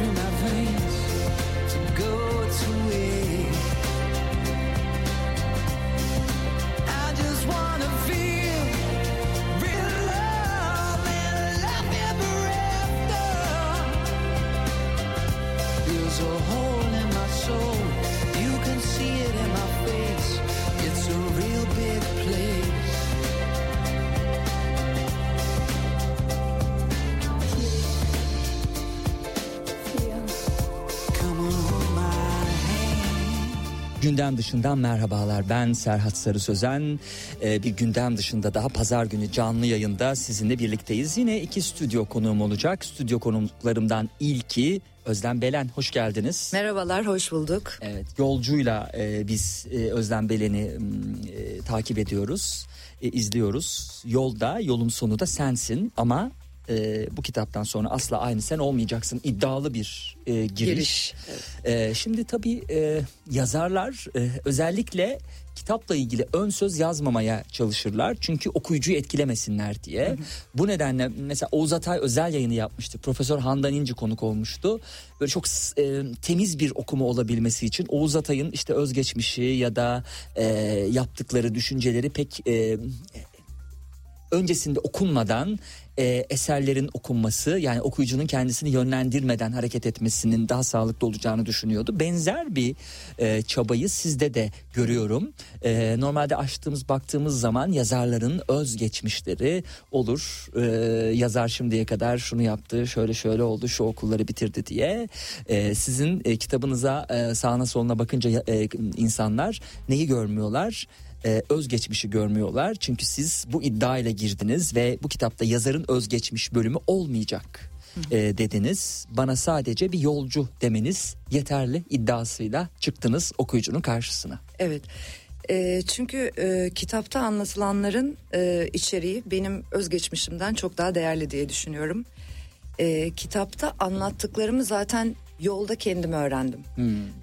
to my Gündem dışından merhabalar. Ben Serhat Sarı Sözen. Ee, bir gündem dışında daha pazar günü canlı yayında sizinle birlikteyiz. Yine iki stüdyo konuğum olacak. Stüdyo konuklarımdan ilki Özlem Belen. Hoş geldiniz. Merhabalar, hoş bulduk. Evet, yolcuyla e, biz e, Özlem Belen'i e, takip ediyoruz, e, izliyoruz. Yolda, yolun sonu da sensin ama e, bu kitaptan sonra asla aynı sen olmayacaksın. İddialı bir e, giriş. Giriş, E, şimdi tabii e, yazarlar e, özellikle kitapla ilgili ön söz yazmamaya çalışırlar. Çünkü okuyucuyu etkilemesinler diye. Bu nedenle mesela Oğuz Atay özel yayını yapmıştı. Profesör Handan İnci konuk olmuştu. Böyle çok e, temiz bir okuma olabilmesi için Oğuz Atay'ın işte özgeçmişi ya da e, yaptıkları düşünceleri pek e, öncesinde okunmadan e, eserlerin okunması yani okuyucunun kendisini yönlendirmeden hareket etmesinin daha sağlıklı olacağını düşünüyordu. Benzer bir e, çabayı sizde de görüyorum. E, normalde açtığımız baktığımız zaman yazarların özgeçmişleri olur. E, yazar şimdiye kadar şunu yaptı, şöyle şöyle oldu, şu okulları bitirdi diye. E, sizin e, kitabınıza e, sağına soluna bakınca e, insanlar neyi görmüyorlar? E, özgeçmişi görmüyorlar. Çünkü siz bu iddia ile girdiniz ve bu kitapta yazarın özgeçmiş bölümü olmayacak e, dediniz. Bana sadece bir yolcu demeniz yeterli iddiasıyla çıktınız okuyucunun karşısına. Evet. E, çünkü e, kitapta anlatılanların e, içeriği benim özgeçmişimden çok daha değerli diye düşünüyorum. E, kitapta anlattıklarımı zaten yolda kendim öğrendim.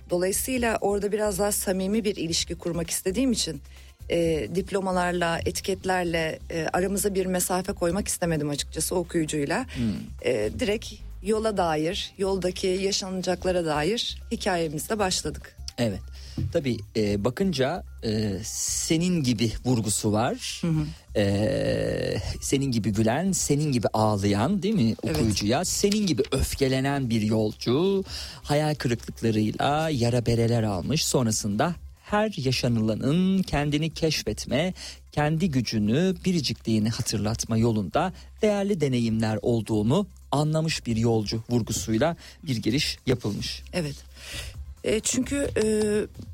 Dolayısıyla orada biraz daha samimi bir ilişki kurmak istediğim için e, diplomalarla, etiketlerle e, aramıza bir mesafe koymak istemedim açıkçası okuyucuyla. E, direkt yola dair, yoldaki yaşanacaklara dair hikayemizle başladık. Evet. Tabii e, bakınca e, senin gibi vurgusu var. E, senin gibi gülen, senin gibi ağlayan değil mi Evet. okuyucuya? Senin gibi öfkelenen bir yolcu hayal kırıklıklarıyla yara bereler almış. Sonrasında her yaşanılanın kendini keşfetme, kendi gücünü, biricikliğini hatırlatma yolunda değerli deneyimler olduğunu anlamış bir yolcu vurgusuyla bir giriş yapılmış. Evet. E, çünkü e,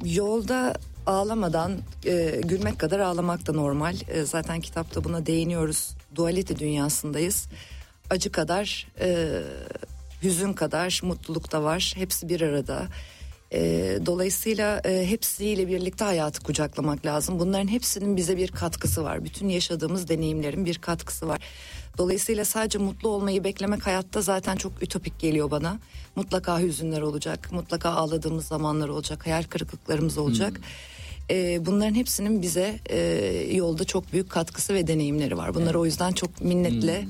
yolda ağlamadan e, gülmek kadar ağlamak da normal. E, zaten kitapta buna değiniyoruz. Dualite dünyasındayız. Acı kadar, e, hüzün kadar mutluluk da var. Hepsi bir arada. E, dolayısıyla e, hepsiyle birlikte hayatı kucaklamak lazım. Bunların hepsinin bize bir katkısı var. Bütün yaşadığımız deneyimlerin bir katkısı var. Dolayısıyla sadece mutlu olmayı beklemek hayatta zaten çok ütopik geliyor bana. Mutlaka hüzünler olacak, mutlaka ağladığımız zamanlar olacak, hayal kırıklıklarımız olacak. E, bunların hepsinin bize e, yolda çok büyük katkısı ve deneyimleri var. Bunları o yüzden çok minnetle e,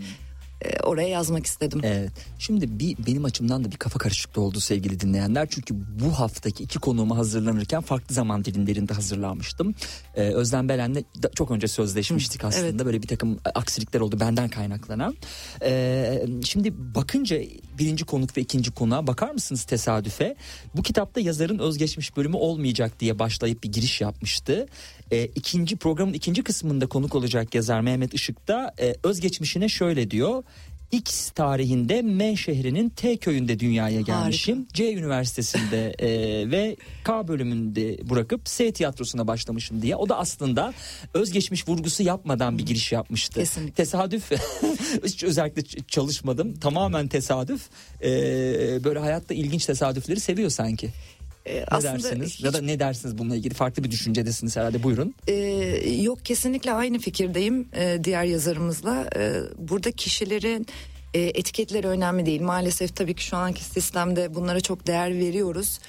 oraya yazmak istedim. Evet. Şimdi bir benim açımdan da bir kafa karışıklığı oldu sevgili dinleyenler. Çünkü bu haftaki iki konuğuma hazırlanırken farklı zaman dilimlerinde hazırlanmıştım. Ee, Özlem Belen'le çok önce sözleşmiştik aslında. evet. Böyle bir takım aksilikler oldu benden kaynaklanan. Ee, şimdi bakınca birinci konuk ve ikinci konuğa bakar mısınız tesadüfe? Bu kitapta yazarın özgeçmiş bölümü olmayacak diye başlayıp bir giriş yapmıştı. Ee, ikinci programın ikinci kısmında konuk olacak yazar Mehmet Işık da e, özgeçmişine şöyle diyor. X tarihinde M şehrinin T köyünde dünyaya gelmişim. C üniversitesinde e, ve K bölümünde bırakıp S tiyatrosuna başlamışım diye. O da aslında özgeçmiş vurgusu yapmadan bir giriş yapmıştı. Kesinlikle. Tesadüf. Hiç özellikle çalışmadım. Tamamen tesadüf. E, böyle hayatta ilginç tesadüfleri seviyor sanki. E, Ne aslında dersiniz? hiç- Ya da ne dersiniz bununla ilgili? Farklı bir düşüncedesiniz herhalde. Buyurun. Ee, yok kesinlikle aynı fikirdeyim e, diğer yazarımızla. E, burada kişilerin e, etiketleri önemli değil. Maalesef tabii ki şu anki sistemde bunlara çok değer veriyoruz.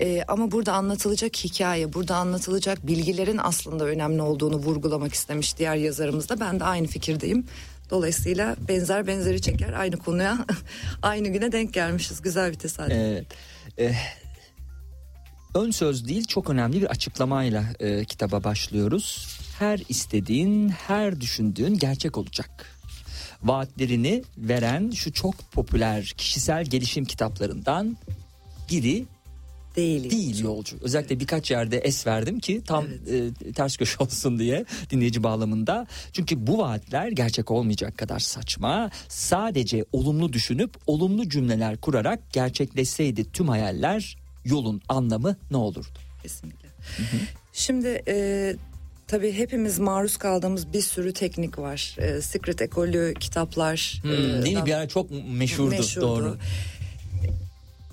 E, ama burada anlatılacak hikaye, burada anlatılacak bilgilerin aslında önemli olduğunu vurgulamak istemiş diğer yazarımız da. Ben de aynı fikirdeyim. Dolayısıyla benzer benzeri çeker aynı konuya aynı güne denk gelmişiz. Güzel bir tesadüf. Evet. Eh, ön söz değil çok önemli bir açıklamayla e, kitaba başlıyoruz. Her istediğin, her düşündüğün gerçek olacak. Vaatlerini veren şu çok popüler kişisel gelişim kitaplarından biri değil. değil yolcu. Özellikle birkaç yerde es verdim ki tam e, ters köşe olsun diye dinleyici bağlamında. Çünkü bu vaatler gerçek olmayacak kadar saçma. Sadece olumlu düşünüp olumlu cümleler kurarak gerçekleşseydi tüm hayaller yolun anlamı ne olurdu? Kesinlikle. Şimdi e, tabii hepimiz maruz kaldığımız bir sürü teknik var. E, Secret ekolü kitaplar. Hmm, e, değil Bir ara çok meşhurdu, meşhurdu. doğru.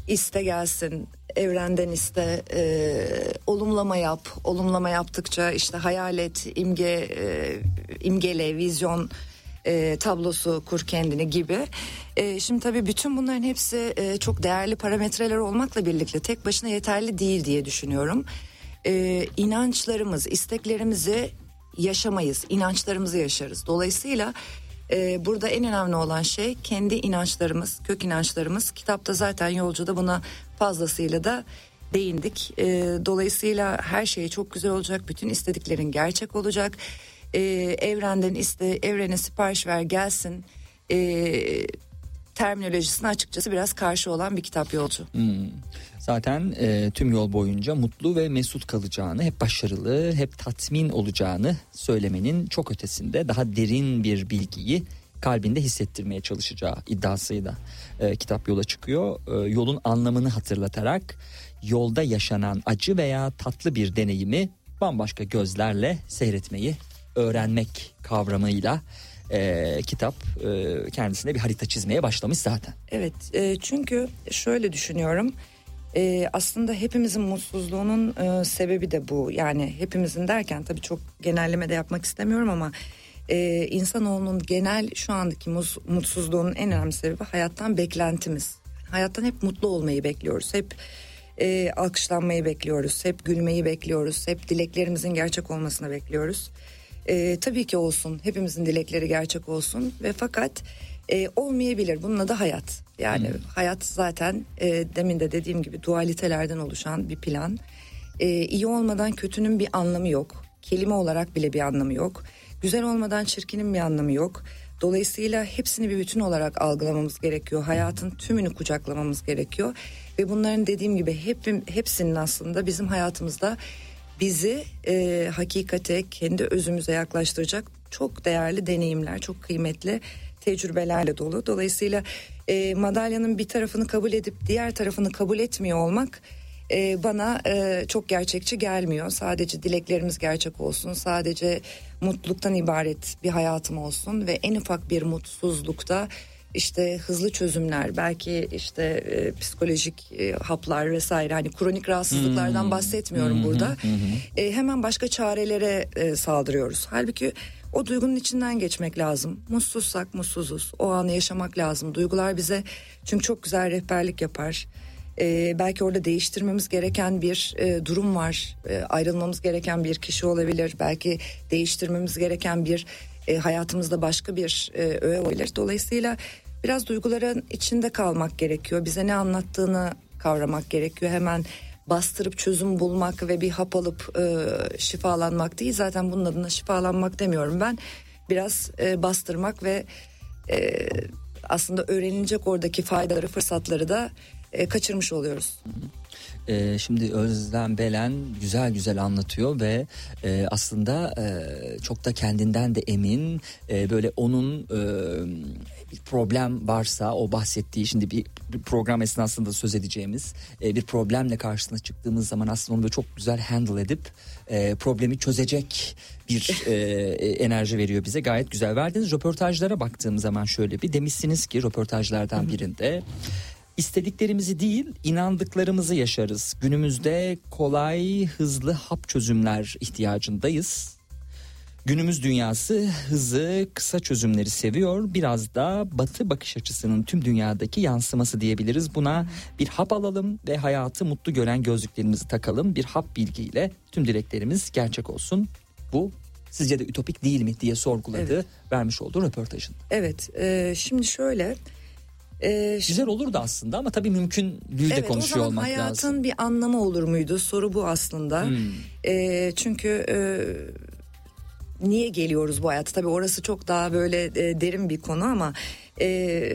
İste gelsin, evrenden iste, e, olumlama yap. Olumlama yaptıkça işte hayal et, imge, e, imgele, vizyon e, tablosu kur kendini gibi. E, şimdi tabii bütün bunların hepsi e, çok değerli parametreler olmakla birlikte tek başına yeterli değil diye düşünüyorum. E, inançlarımız, isteklerimizi yaşamayız, inançlarımızı yaşarız. Dolayısıyla ee, burada en önemli olan şey kendi inançlarımız, kök inançlarımız. Kitapta zaten yolcuda buna fazlasıyla da değindik. Ee, dolayısıyla her şey çok güzel olacak, bütün istediklerin gerçek olacak. E, evrenden iste evrene sipariş ver gelsin e, terminolojisine açıkçası biraz karşı olan bir kitap yolcu. Zaten e, tüm yol boyunca mutlu ve mesut kalacağını, hep başarılı, hep tatmin olacağını söylemenin çok ötesinde daha derin bir bilgiyi kalbinde hissettirmeye çalışacağı iddiasıyla e, kitap yola çıkıyor. E, yolun anlamını hatırlatarak yolda yaşanan acı veya tatlı bir deneyimi bambaşka gözlerle seyretmeyi öğrenmek kavramıyla e, kitap e, kendisine bir harita çizmeye başlamış zaten. Evet e, çünkü şöyle düşünüyorum E, aslında hepimizin mutsuzluğunun e, sebebi de bu yani hepimizin derken tabii çok genelleme de yapmak istemiyorum ama e, insanoğlunun genel şu andaki muz- mutsuzluğunun en önemli sebebi hayattan beklentimiz. Hayattan hep mutlu olmayı bekliyoruz hep e, alkışlanmayı bekliyoruz hep gülmeyi bekliyoruz hep dileklerimizin gerçek olmasını bekliyoruz. E, tabii ki olsun. Hepimizin dilekleri gerçek olsun. Ve fakat e, olmayabilir. Bunun adı hayat. Yani hayat zaten e, demin de dediğim gibi dualitelerden oluşan bir plan. E, iyi olmadan kötünün bir anlamı yok. Kelime olarak bile bir anlamı yok. Güzel olmadan çirkinin bir anlamı yok. Dolayısıyla hepsini bir bütün olarak algılamamız gerekiyor. Hayatın tümünü kucaklamamız gerekiyor. Ve bunların dediğim gibi hep, hepsinin aslında bizim hayatımızda bizi e, hakikate kendi özümüze yaklaştıracak çok değerli deneyimler çok kıymetli tecrübelerle dolu. Dolayısıyla e, madalyanın bir tarafını kabul edip diğer tarafını kabul etmiyor olmak e, bana e, çok gerçekçi gelmiyor. Sadece dileklerimiz gerçek olsun sadece mutluluktan ibaret bir hayatım olsun ve en ufak bir mutsuzlukta işte hızlı çözümler belki işte e, psikolojik e, haplar vesaire hani kronik rahatsızlıklardan bahsetmiyorum burada. E, hemen başka çarelere e, saldırıyoruz. Halbuki o duygunun içinden geçmek lazım. Mutsuzsak mutsuzuz. O anı yaşamak lazım. Duygular bize çünkü çok güzel rehberlik yapar. E, belki orada değiştirmemiz gereken bir e, durum var. E, ayrılmamız gereken bir kişi olabilir. Belki değiştirmemiz gereken bir e, hayatımızda başka bir e, öğe olabilir. Dolayısıyla biraz duyguların içinde kalmak gerekiyor. Bize ne anlattığını kavramak gerekiyor. Hemen bastırıp çözüm bulmak ve bir hap alıp e, şifalanmak değil. Zaten bunun adına şifalanmak demiyorum ben. Biraz e, bastırmak ve e, aslında öğrenilecek oradaki faydaları, fırsatları da e, kaçırmış oluyoruz. Ee, şimdi Özlem Belen güzel güzel anlatıyor ve e, aslında e, çok da kendinden de emin E, böyle onun e, bir problem varsa o bahsettiği şimdi bir, bir program esnasında söz edeceğimiz e, bir problemle karşısına çıktığımız zaman aslında onu böyle çok güzel handle edip e, problemi çözecek bir e, e, enerji veriyor bize. Gayet güzel. Verdiğiniz röportajlara baktığım zaman şöyle bir demişsiniz ki röportajlardan birinde İstediklerimizi değil inandıklarımızı yaşarız. Günümüzde kolay hızlı hap çözümler ihtiyacındayız. Günümüz dünyası hızı kısa çözümleri seviyor. Biraz da batı bakış açısının tüm dünyadaki yansıması diyebiliriz. Buna bir hap alalım ve hayatı mutlu gören gözlüklerimizi takalım. Bir hap bilgiyle tüm dileklerimiz gerçek olsun. Bu sizce de ütopik değil mi diye sorguladı vermiş olduğu röportajın. Evet, e, şimdi şöyle... e, Güzel olurdu aslında ama tabii mümkünlüğü de Evet, konuşuyor o zaman olmak hayatın lazım. Hmm. bir anlamı olur muydu? Soru bu aslında. Ee, çünkü e, niye geliyoruz bu hayata? Tabii orası çok daha böyle e, derin bir konu ama e,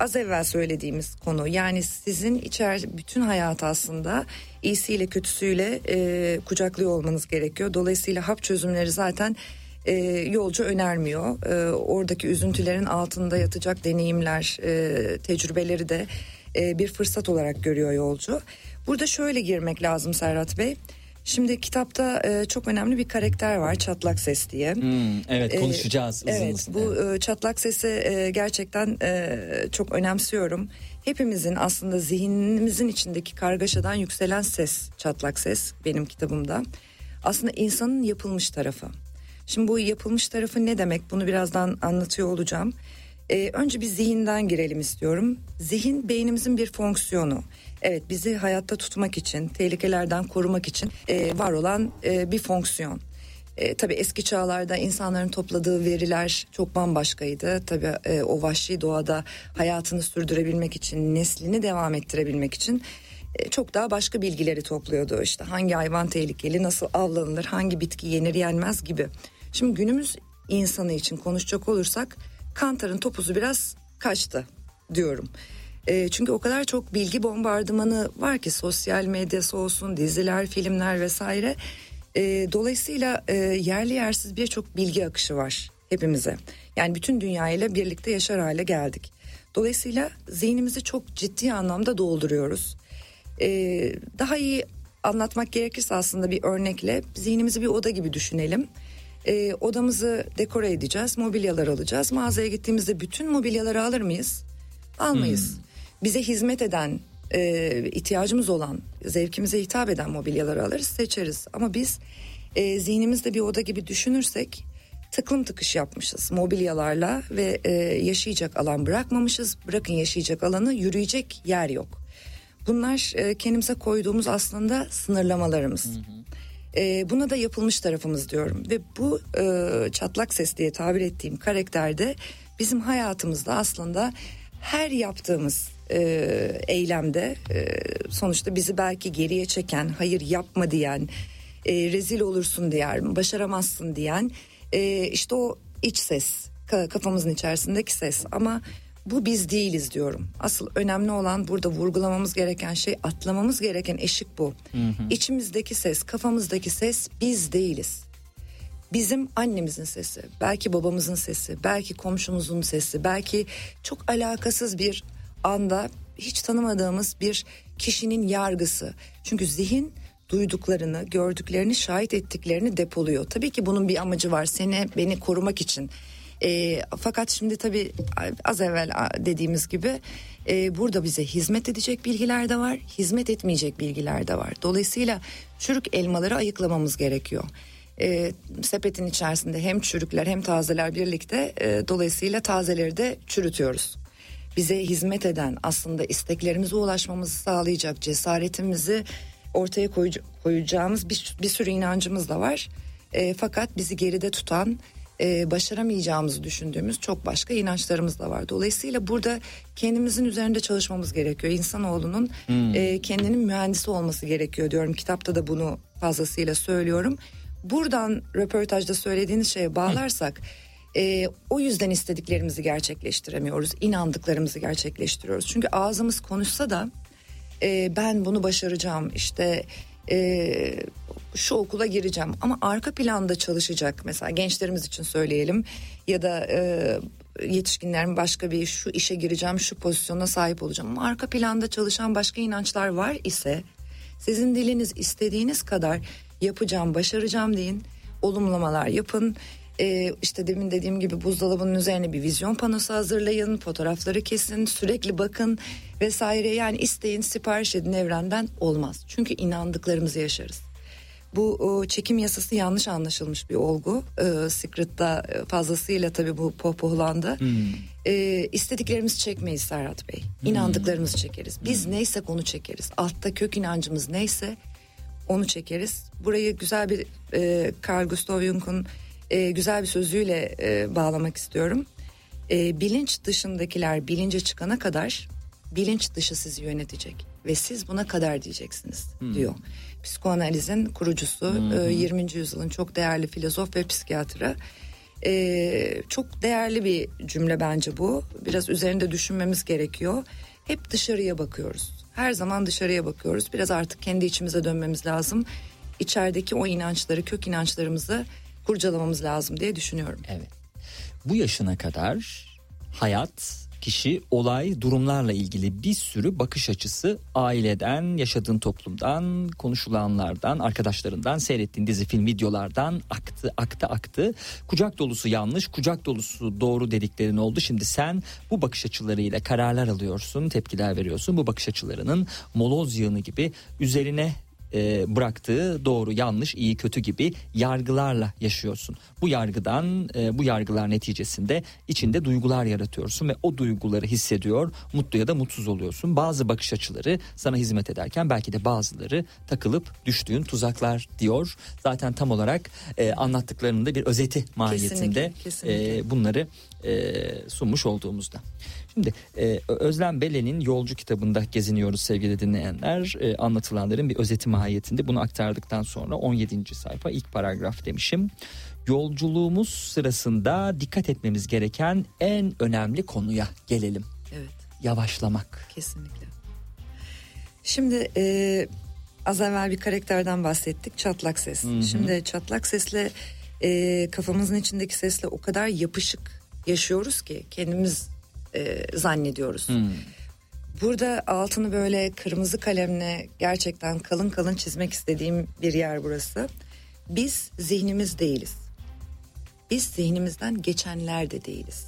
az evvel söylediğimiz konu yani sizin içer bütün hayat aslında iyisiyle kötüsüyle e, kucaklıyor olmanız gerekiyor. Dolayısıyla hap çözümleri zaten e, yolcu önermiyor. E, oradaki üzüntülerin altında yatacak deneyimler, e, tecrübeleri de e, bir fırsat olarak görüyor yolcu. Burada şöyle girmek lazım Serhat Bey. Şimdi kitapta e, çok önemli bir karakter var Çatlak Ses diye. Hmm, evet Ee, konuşacağız uzun Evet uzun. bu e, çatlak sesi e, gerçekten e, çok önemsiyorum. Hepimizin aslında zihnimizin içindeki kargaşadan yükselen ses çatlak ses benim kitabımda. Aslında insanın yapılmış tarafı. Şimdi bu yapılmış tarafı ne demek bunu birazdan anlatıyor olacağım. E, önce bir zihinden girelim istiyorum. Zihin beynimizin bir fonksiyonu. Evet bizi hayatta tutmak için, tehlikelerden korumak için e, var olan e, bir fonksiyon. E, tabii eski çağlarda insanların topladığı veriler çok bambaşkaydı. Tabii e, o vahşi doğada hayatını sürdürebilmek için, neslini devam ettirebilmek için e, çok daha başka bilgileri topluyordu. İşte hangi hayvan tehlikeli, nasıl avlanılır, hangi bitki yenir yenmez gibi. Şimdi günümüz insanı için konuşacak olursak Kantar'ın topuzu biraz kaçtı diyorum. E, çünkü o kadar çok bilgi bombardımanı var ki sosyal medyası olsun, diziler, filmler vesaire. E, dolayısıyla e, yerli yersiz birçok bilgi akışı var hepimize. Yani bütün dünyayla birlikte yaşar hale geldik. Dolayısıyla zihnimizi çok ciddi anlamda dolduruyoruz. Ee, daha iyi anlatmak gerekirse aslında bir örnekle zihnimizi bir oda gibi düşünelim. Ee, odamızı dekore edeceğiz, mobilyalar alacağız. Mağazaya gittiğimizde bütün mobilyaları alır mıyız? Almayız. Bize hizmet eden, e, ihtiyacımız olan, zevkimize hitap eden mobilyaları alırız, seçeriz. Ama biz e, zihnimizde bir oda gibi düşünürsek tıklım tıkış yapmışız mobilyalarla ve e, yaşayacak alan bırakmamışız. Bırakın yaşayacak alanı yürüyecek yer yok. Bunlar e, kendimize koyduğumuz aslında sınırlamalarımız. E, buna da yapılmış tarafımız diyorum. Ve bu e, çatlak ses diye tabir ettiğim karakterde bizim hayatımızda aslında her yaptığımız e, eylemde e, sonuçta bizi belki geriye çeken, hayır yapma diyen, e, rezil olursun diyen, başaramazsın diyen e, işte o iç ses ka- kafamızın içerisindeki ses. Ama bu biz değiliz diyorum. Asıl önemli olan burada vurgulamamız gereken şey atlamamız gereken eşik bu. İçimizdeki ses, kafamızdaki ses biz değiliz. Bizim annemizin sesi, belki babamızın sesi, belki komşumuzun sesi, belki çok alakasız bir anda hiç tanımadığımız bir kişinin yargısı. Çünkü zihin duyduklarını, gördüklerini, şahit ettiklerini depoluyor. Tabii ki bunun bir amacı var. Seni, beni korumak için. E, fakat şimdi tabii az evvel dediğimiz gibi e, burada bize hizmet edecek bilgiler de var, hizmet etmeyecek bilgiler de var. Dolayısıyla çürük elmaları ayıklamamız gerekiyor. E, sepetin içerisinde hem çürükler hem tazeler birlikte e, dolayısıyla tazeleri de çürütüyoruz bize hizmet eden aslında isteklerimize ulaşmamızı sağlayacak cesaretimizi ortaya koyacağımız bir, bir sürü inancımız da var. E, fakat bizi geride tutan e, başaramayacağımızı düşündüğümüz çok başka inançlarımız da var. Dolayısıyla burada kendimizin üzerinde çalışmamız gerekiyor. İnsanoğlunun e, kendinin mühendisi olması gerekiyor diyorum. Kitapta da bunu fazlasıyla söylüyorum. Buradan röportajda söylediğiniz şeye bağlarsak e, o yüzden istediklerimizi gerçekleştiremiyoruz. inandıklarımızı gerçekleştiriyoruz. Çünkü ağzımız konuşsa da e, ben bunu başaracağım işte e, şu okula gireceğim ama arka planda çalışacak mesela gençlerimiz için söyleyelim ya da e, yetişkinlerin başka bir şu işe gireceğim şu pozisyona sahip olacağım ama arka planda çalışan başka inançlar var ise sizin diliniz istediğiniz kadar yapacağım başaracağım deyin olumlamalar yapın ee, işte demin dediğim gibi buzdolabının üzerine bir vizyon panosu hazırlayın, fotoğrafları kesin, sürekli bakın vesaire. Yani isteyin, sipariş edin evrenden olmaz. Çünkü inandıklarımızı yaşarız. Bu o, çekim yasası yanlış anlaşılmış bir olgu. Ee, Secret'ta e, fazlasıyla tabii bu pohpohlandı. Ee, istediklerimizi çekmeyiz Serhat Bey. İnandıklarımızı çekeriz. Biz neysek onu çekeriz. Altta kök inancımız neyse onu çekeriz. Burayı güzel bir e, Carl Gustav Jung'un e, güzel bir sözüyle e, bağlamak istiyorum. E, bilinç dışındakiler bilince çıkana kadar bilinç dışı sizi yönetecek ve siz buna kadar diyeceksiniz diyor. Psikoanalizin kurucusu e, 20. yüzyılın çok değerli filozof ve psikiyatrı. E, çok değerli bir cümle bence bu. Biraz üzerinde düşünmemiz gerekiyor. Hep dışarıya bakıyoruz. Her zaman dışarıya bakıyoruz. Biraz artık kendi içimize dönmemiz lazım. İçerideki o inançları, kök inançlarımızı kurcalamamız lazım diye düşünüyorum. Evet. Bu yaşına kadar hayat, kişi, olay, durumlarla ilgili bir sürü bakış açısı aileden, yaşadığın toplumdan, konuşulanlardan, arkadaşlarından, seyrettiğin dizi, film, videolardan aktı, aktı, aktı. Kucak dolusu yanlış, kucak dolusu doğru dediklerin oldu. Şimdi sen bu bakış açılarıyla kararlar alıyorsun, tepkiler veriyorsun. Bu bakış açılarının moloz yığını gibi üzerine e, bıraktığı doğru yanlış iyi kötü gibi yargılarla yaşıyorsun. Bu yargıdan e, bu yargılar neticesinde içinde duygular yaratıyorsun ve o duyguları hissediyor mutlu ya da mutsuz oluyorsun. Bazı bakış açıları sana hizmet ederken belki de bazıları takılıp düştüğün tuzaklar diyor. Zaten tam olarak e, anlattıklarının da bir özeti mahiyetinde Kesinlikle, kesinlikle. e, bunları e, sunmuş olduğumuzda. Şimdi e, Özlem Belen'in Yolcu kitabında geziniyoruz sevgili dinleyenler. E, anlatılanların bir özeti mahiyetinde bunu aktardıktan sonra 17. sayfa ilk paragraf demişim. Yolculuğumuz sırasında dikkat etmemiz gereken en önemli konuya gelelim. Evet. Yavaşlamak. Kesinlikle. Şimdi e, az evvel bir karakterden bahsettik. Çatlak ses. Şimdi çatlak sesle e, kafamızın içindeki sesle o kadar yapışık yaşıyoruz ki kendimiz e, zannediyoruz. Burada altını böyle kırmızı kalemle gerçekten kalın kalın çizmek istediğim bir yer burası. Biz zihnimiz değiliz. Biz zihnimizden geçenler de değiliz.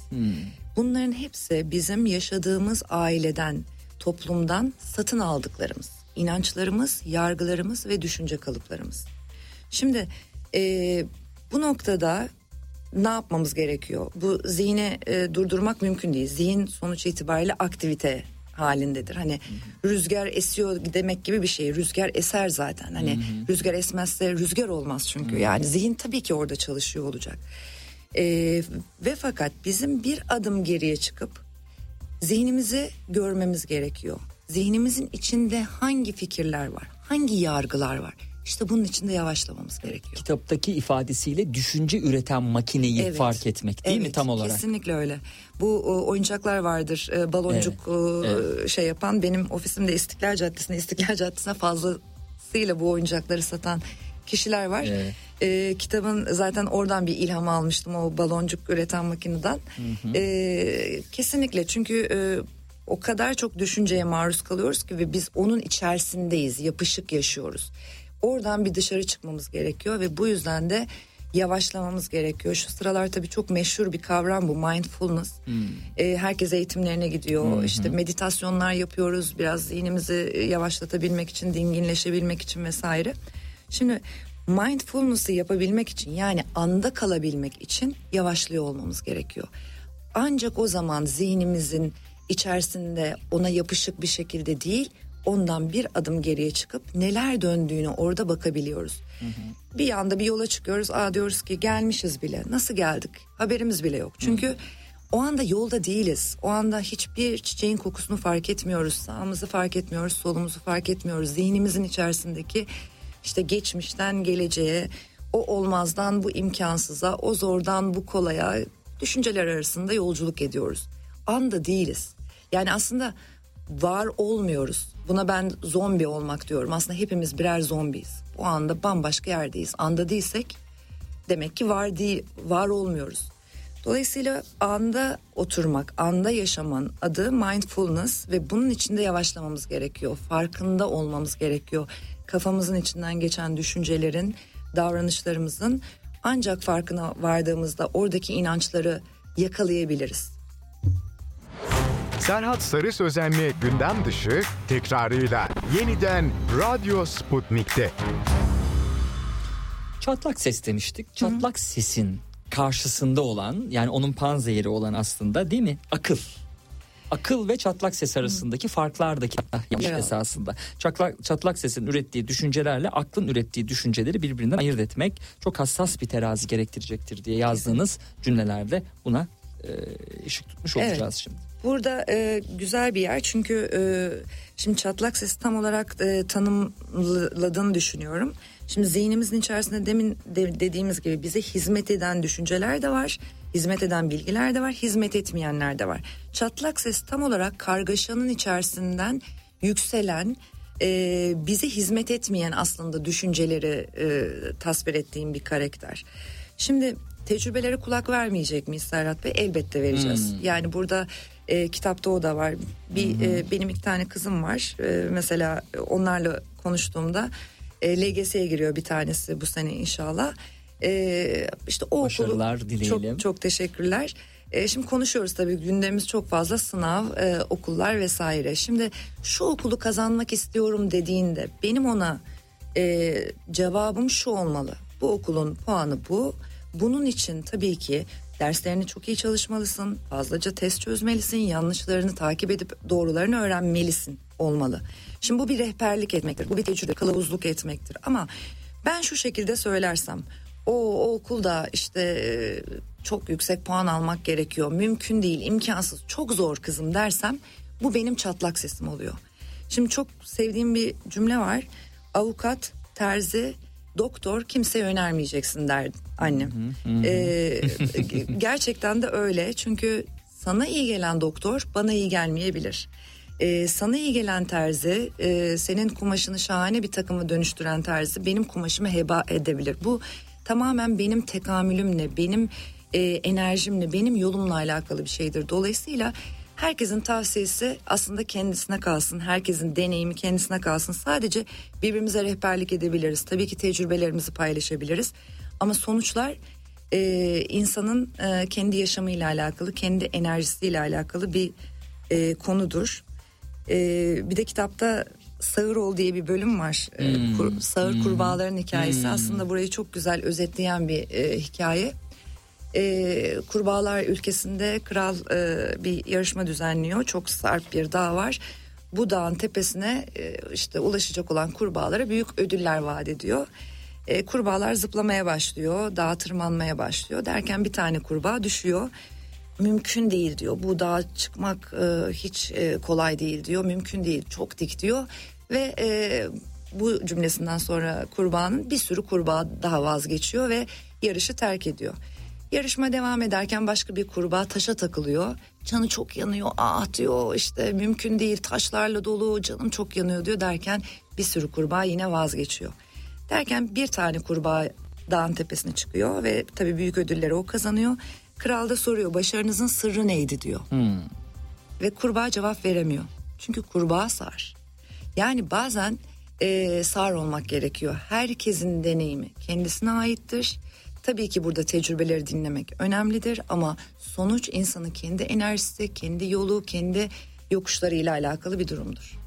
Bunların hepsi bizim yaşadığımız aileden, toplumdan satın aldıklarımız, inançlarımız, yargılarımız ve düşünce kalıplarımız. Şimdi e, bu noktada ne yapmamız gerekiyor? Bu zihni e, durdurmak mümkün değil. Zihin sonuç itibariyle aktivite halindedir. Hani rüzgar esiyor demek gibi bir şey. Rüzgar eser zaten. Hani rüzgar esmezse rüzgar olmaz çünkü. Yani zihin tabii ki orada çalışıyor olacak. E, ve fakat bizim bir adım geriye çıkıp zihnimizi görmemiz gerekiyor. Zihnimizin içinde hangi fikirler var? Hangi yargılar var? İşte bunun içinde yavaşlamamız gerekiyor. Kitaptaki ifadesiyle düşünce üreten makineyi Evet. fark etmek değil mi Evet, tam olarak? Kesinlikle öyle. Bu oyuncaklar vardır. E, baloncuk e, şey yapan benim ofisimde İstiklal Caddesi'nde İstiklal Caddesi'ne fazlasıyla bu oyuncakları satan kişiler var. Evet. E, kitabın zaten oradan bir ilham almıştım o baloncuk üreten makineden. E, kesinlikle çünkü e, o kadar çok düşünceye maruz kalıyoruz ki ve biz onun içerisindeyiz, yapışık yaşıyoruz. Oradan bir dışarı çıkmamız gerekiyor ve bu yüzden de yavaşlamamız gerekiyor. Şu sıralar tabii çok meşhur bir kavram bu mindfulness. E, herkes eğitimlerine gidiyor. İşte meditasyonlar yapıyoruz. Biraz zihnimizi e, yavaşlatabilmek için, dinginleşebilmek için vesaire. Şimdi mindfulness'ı yapabilmek için yani anda kalabilmek için yavaşlıyor olmamız gerekiyor. Ancak o zaman zihnimizin içerisinde ona yapışık bir şekilde değil ondan bir adım geriye çıkıp neler döndüğünü orada bakabiliyoruz. Bir anda bir yola çıkıyoruz. Aa diyoruz ki gelmişiz bile. Nasıl geldik? Haberimiz bile yok. Çünkü o anda yolda değiliz. O anda hiçbir çiçeğin kokusunu fark etmiyoruz. Sağımızı fark etmiyoruz, solumuzu fark etmiyoruz. Zihnimizin içerisindeki işte geçmişten geleceğe, o olmazdan bu imkansıza, o zordan bu kolaya düşünceler arasında yolculuk ediyoruz. Anda değiliz. Yani aslında var olmuyoruz. Buna ben zombi olmak diyorum. Aslında hepimiz birer zombiyiz. O anda bambaşka yerdeyiz. Anda değilsek demek ki var değil, var olmuyoruz. Dolayısıyla anda oturmak, anda yaşaman adı mindfulness ve bunun içinde yavaşlamamız gerekiyor. Farkında olmamız gerekiyor. Kafamızın içinden geçen düşüncelerin, davranışlarımızın ancak farkına vardığımızda oradaki inançları yakalayabiliriz. Serhat Sarı Sözen'le gündem dışı tekrarıyla yeniden Radyo Sputnik'te. Çatlak ses demiştik. Çatlak sesin karşısında olan yani onun panzehiri olan aslında değil mi? Akıl. Akıl ve çatlak ses arasındaki farklardaki yanlış Evet. esasında. Çatlak, çatlak sesin ürettiği düşüncelerle aklın ürettiği düşünceleri birbirinden ayırt etmek çok hassas bir terazi gerektirecektir diye yazdığınız cümlelerde buna e, ışık tutmuş Evet. olacağız şimdi. Burada e, güzel bir yer çünkü e, şimdi çatlak sesi tam olarak e, tanımladığını düşünüyorum. Şimdi zihnimizin içerisinde demin de, dediğimiz gibi bize hizmet eden düşünceler de var, hizmet eden bilgiler de var, hizmet etmeyenler de var. Çatlak ses tam olarak kargaşanın içerisinden yükselen, e, bize hizmet etmeyen aslında düşünceleri e, tasvir ettiğim bir karakter. Şimdi tecrübelere kulak vermeyecek miyiz Serhat Bey? Elbette vereceğiz. Yani burada e, kitapta o da var. Bir e, benim iki tane kızım var. E, mesela onlarla konuştuğumda e, LGS'ye giriyor bir tanesi bu sene inşallah. E, işte o Başarılar okulu dileyelim. çok çok teşekkürler. E, şimdi konuşuyoruz tabii gündemimiz çok fazla sınav, e, okullar vesaire. Şimdi şu okulu kazanmak istiyorum dediğinde benim ona e, cevabım şu olmalı. Bu okulun puanı bu. Bunun için tabii ki derslerini çok iyi çalışmalısın. Fazlaca test çözmelisin. Yanlışlarını takip edip doğrularını öğrenmelisin olmalı. Şimdi bu bir rehberlik etmektir. Bu bir tecrübe, kılavuzluk etmektir. Ama ben şu şekilde söylersem o, o okulda işte e, çok yüksek puan almak gerekiyor. Mümkün değil, imkansız, çok zor kızım dersem bu benim çatlak sesim oluyor. Şimdi çok sevdiğim bir cümle var. Avukat, terzi, doktor kimseye önermeyeceksin der annem. Ee, ge- gerçekten de öyle çünkü sana iyi gelen doktor bana iyi gelmeyebilir. Ee, sana iyi gelen terzi e, senin kumaşını şahane bir takıma dönüştüren terzi benim kumaşımı heba edebilir. Bu tamamen benim tekamülümle benim e, enerjimle benim yolumla alakalı bir şeydir. Dolayısıyla herkesin tavsiyesi aslında kendisine kalsın. Herkesin deneyimi kendisine kalsın. Sadece birbirimize rehberlik edebiliriz. Tabii ki tecrübelerimizi paylaşabiliriz. Ama sonuçlar e, insanın e, kendi yaşamıyla alakalı, kendi enerjisiyle alakalı bir e, konudur. E, bir de kitapta Sağır diye bir bölüm var. E, kur- sağır kurbağaların hikayesi aslında burayı çok güzel özetleyen bir e, hikaye. E, kurbağalar ülkesinde kral e, bir yarışma düzenliyor. Çok sarp bir dağ var. Bu dağın tepesine e, işte ulaşacak olan kurbağalara büyük ödüller vaat ediyor. E, kurbağalar zıplamaya başlıyor, dağa tırmanmaya başlıyor. Derken bir tane kurbağa düşüyor. Mümkün değil diyor. Bu dağa çıkmak e, hiç e, kolay değil diyor. Mümkün değil, çok dik diyor. Ve e, bu cümlesinden sonra kurbağanın bir sürü kurbağa daha vazgeçiyor ve yarışı terk ediyor. Yarışma devam ederken başka bir kurbağa taşa takılıyor. Canı çok yanıyor, ah diyor işte mümkün değil taşlarla dolu canım çok yanıyor diyor derken bir sürü kurbağa yine vazgeçiyor. Derken bir tane kurbağa dağın tepesine çıkıyor ve tabii büyük ödülleri o kazanıyor. Kral da soruyor başarınızın sırrı neydi diyor. Ve kurbağa cevap veremiyor. Çünkü kurbağa sağır. Yani bazen e, sağır olmak gerekiyor. Herkesin deneyimi kendisine aittir. Tabii ki burada tecrübeleri dinlemek önemlidir ama sonuç insanın kendi enerjisi, kendi yolu, kendi yokuşlarıyla alakalı bir durumdur.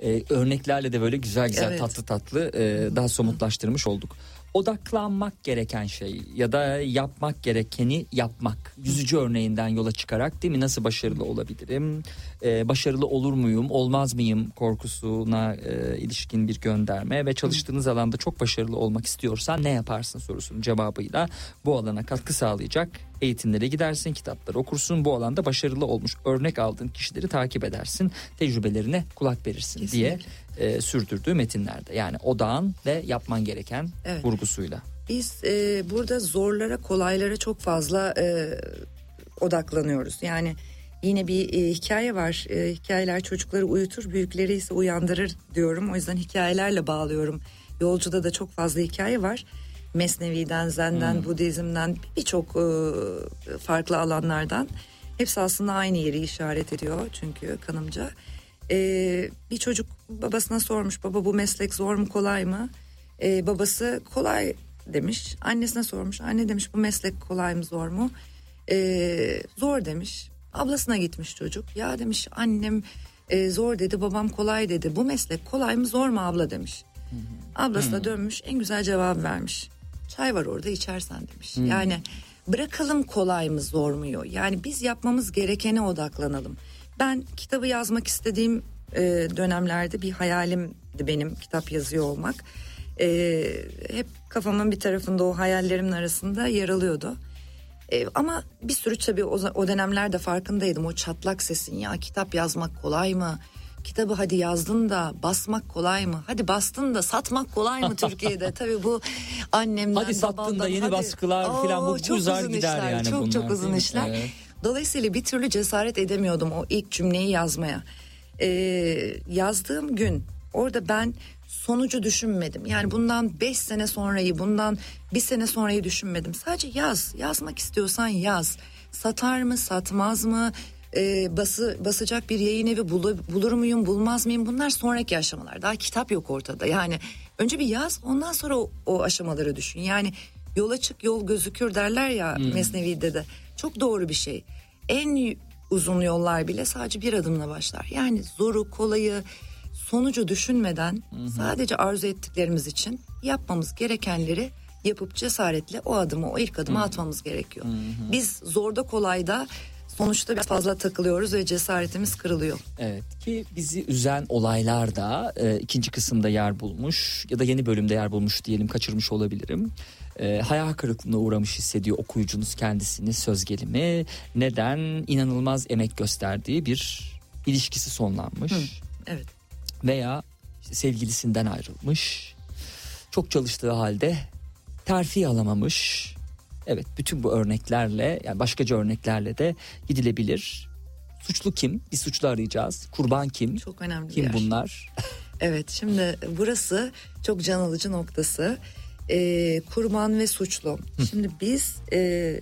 Ee, örneklerle de böyle güzel güzel Evet. tatlı tatlı e, daha somutlaştırmış olduk. Odaklanmak gereken şey ya da yapmak gerekeni yapmak. Yüzücü örneğinden yola çıkarak değil mi nasıl başarılı olabilirim? Ee, başarılı olur muyum, olmaz mıyım korkusuna e, ilişkin bir gönderme ve çalıştığınız alanda çok başarılı olmak istiyorsan ne yaparsın sorusunun cevabıyla bu alana katkı sağlayacak eğitimlere gidersin, kitapları okursun, bu alanda başarılı olmuş örnek aldığın kişileri takip edersin, tecrübelerine kulak verirsin diye e, sürdürdüğü metinlerde. Yani odağın ve yapman gereken Evet. vurgusuyla. Biz e, burada zorlara kolaylara çok fazla e, odaklanıyoruz. Yani yine bir e, hikaye var. E, hikayeler çocukları uyutur, büyükleri ise uyandırır diyorum. O yüzden hikayelerle bağlıyorum. Yolcuda da çok fazla hikaye var. Mesnevi'den, Zen'den, Budizm'den birçok e, farklı alanlardan. Hepsi aslında aynı yeri işaret ediyor çünkü kanımca. E, bir çocuk babasına sormuş baba bu meslek zor mu kolay mı? E, babası kolay demiş. Annesine sormuş. Anne demiş bu meslek kolay mı zor mu? E, zor demiş. Ablasına gitmiş çocuk. Ya demiş annem e, zor dedi babam kolay dedi. Bu meslek kolay mı zor mu abla demiş. Ablası da dönmüş en güzel cevap vermiş. Çay var orada içersen demiş. Yani bırakalım kolay mı zor mu? Yani biz yapmamız gerekene odaklanalım. Ben kitabı yazmak istediğim e, dönemlerde bir hayalimdi benim kitap yazıyor olmak. E, hep kafamın bir tarafında o hayallerimin arasında yer alıyordu. E, ama bir sürü tabii o, o dönemlerde farkındaydım o çatlak sesin ya kitap yazmak kolay mı? Kitabı hadi yazdın da basmak kolay mı? Hadi bastın da satmak kolay mı Türkiye'de? tabii bu annemden Hadi sattın da yeni hadi- baskılar Oo, filan bu çok uzar uzun gider işler, yani Çok bunlar, çok uzun işler. Evet. Dolayısıyla bir türlü cesaret edemiyordum o ilk cümleyi yazmaya. Ee, yazdığım gün orada ben sonucu düşünmedim. Yani bundan 5 sene sonrayı, bundan bir sene sonrayı düşünmedim. Sadece yaz. Yazmak istiyorsan yaz. Satar mı, satmaz mı? Ee, bası basacak bir yayın evi bulu- bulur muyum, bulmaz mıyım? Bunlar sonraki aşamalar. Daha kitap yok ortada. Yani önce bir yaz, ondan sonra o, o aşamaları düşün. Yani yola çık yol gözükür derler ya Mesnevi'de de. Çok doğru bir şey. En uzun yollar bile sadece bir adımla başlar. Yani zoru, kolayı, sonucu düşünmeden sadece arzu ettiklerimiz için yapmamız gerekenleri yapıp cesaretle o adımı, o ilk adımı atmamız gerekiyor. Biz zorda kolayda sonuçta biraz fazla takılıyoruz ve cesaretimiz kırılıyor. Evet ki bizi üzen olaylar da e, ikinci kısımda yer bulmuş ya da yeni bölümde yer bulmuş diyelim kaçırmış olabilirim. E, hayal kırıklığına uğramış hissediyor okuyucunuz kendisini söz gelimi. Neden? inanılmaz emek gösterdiği bir ilişkisi sonlanmış Evet. veya işte sevgilisinden ayrılmış Çok çalıştığı halde terfi alamamış. Evet bütün bu örneklerle yani başkaca örneklerle de gidilebilir. Suçlu kim? Bir suçlu arayacağız. Kurban kim? Çok önemli Kim yer. bunlar? Evet şimdi burası çok can alıcı noktası. Ee, kurban ve suçlu. Şimdi biz e,